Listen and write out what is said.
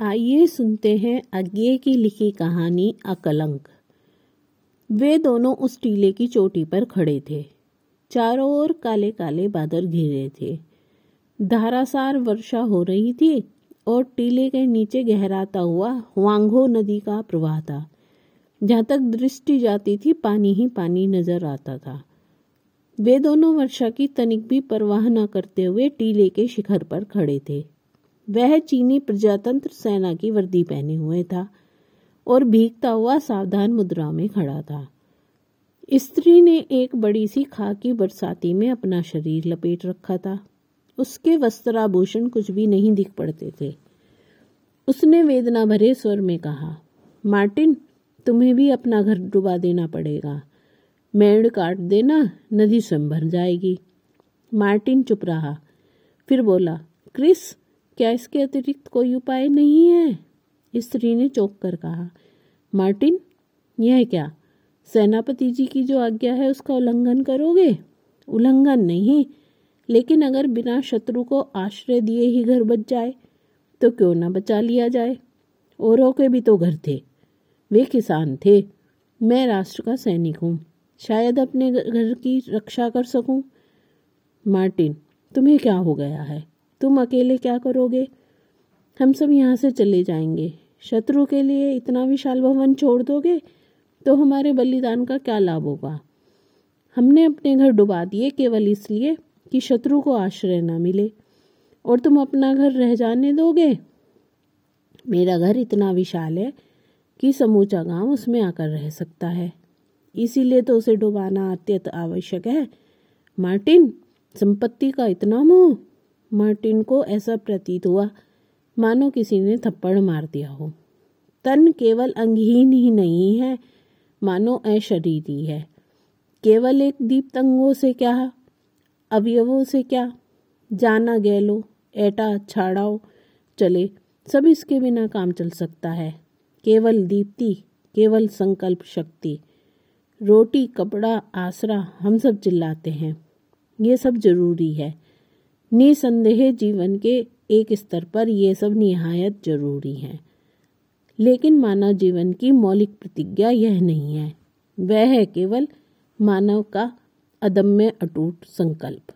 आइए सुनते हैं अज्ञे की लिखी कहानी अकलंक। वे दोनों उस टीले की चोटी पर खड़े थे। चारों ओर काले काले बादल घिरे थे। धारासार वर्षा हो रही थी और टीले के नीचे गहराता हुआ वांगो नदी का प्रवाह था। जहाँ तक दृष्टि जाती थी, पानी ही पानी नज़र आता था। वे दोनों वर्षा की तनिक भी परवाह न करते हुए टीले के शिखर पर खड़े थे। वह चीनी प्रजातंत्र सेना की वर्दी पहने हुए था और भीगता हुआ सावधान मुद्रा में खड़ा था। स्त्री ने एक बड़ी सी खाकी बरसाती में अपना शरीर लपेट रखा था। उसके वस्त्राभूषण कुछ भी नहीं दिख पड़ते थे। उसने वेदना भरे स्वर में कहा, मार्टिन, तुम्हें भी अपना घर डुबा देना पड़ेगा। मेड़ काट देना, नदी स्वयं भर जाएगी। मार्टिन चुप रहा, फिर बोला, क्रिस क्या इसके अतिरिक्त कोई उपाय नहीं है? स्त्री ने चौंक कर कहा, मार्टिन, यह क्या? सेनापति जी की जो आज्ञा है उसका उल्लंघन करोगे? उल्लंघन नहीं, लेकिन अगर बिना शत्रु को आश्रय दिए ही घर बच जाए तो क्यों ना बचा लिया जाए? औरों के भी तो घर थे। वे किसान थे। मैं राष्ट्र का सैनिक हूँ। शायद अपने घर की रक्षा कर सकूँ? मार्टिन, तुम्हें क्या हो गया है? तुम अकेले क्या करोगे? हम सब यहाँ से चले जाएँगे। शत्रु के लिए इतना विशाल भवन छोड़ दोगे तो हमारे बलिदान का क्या लाभ होगा? हमने अपने घर डुबा दिए केवल इसलिए कि शत्रु को आश्रय न मिले। और तुम अपना घर रह जाने दोगे? मेरा घर इतना विशाल है कि समूचा गाँव उसमें आकर रह सकता है। इसीलिए तो उसे डुबाना अत्यंत आवश्यक है। मार्टिन, संपत्ति का इतना मोह। मार्टिन को ऐसा प्रतीत हुआ, मानो किसी ने थप्पड़ मार दिया हो। तन केवल अंगहीन ही नहीं है, मानो अशरीरी है। केवल एक दीप्तंगों से क्या, अवयवों से क्या? जाना, गैलो एटा छाड़ाओ, चले, सब इसके बिना काम चल सकता है। केवल दीप्ति, केवल संकल्प शक्ति, रोटी, कपड़ा, आसरा, हम सब चिल्लाते हैं। ये सब ज़रूरी है। निसंदेह जीवन के एक स्तर पर ये सब निहायत ज़रूरी हैं। लेकिन मानव जीवन की मौलिक प्रतिज्ञा यह नहीं है। वह है केवल मानव का अदम्य अटूट संकल्प।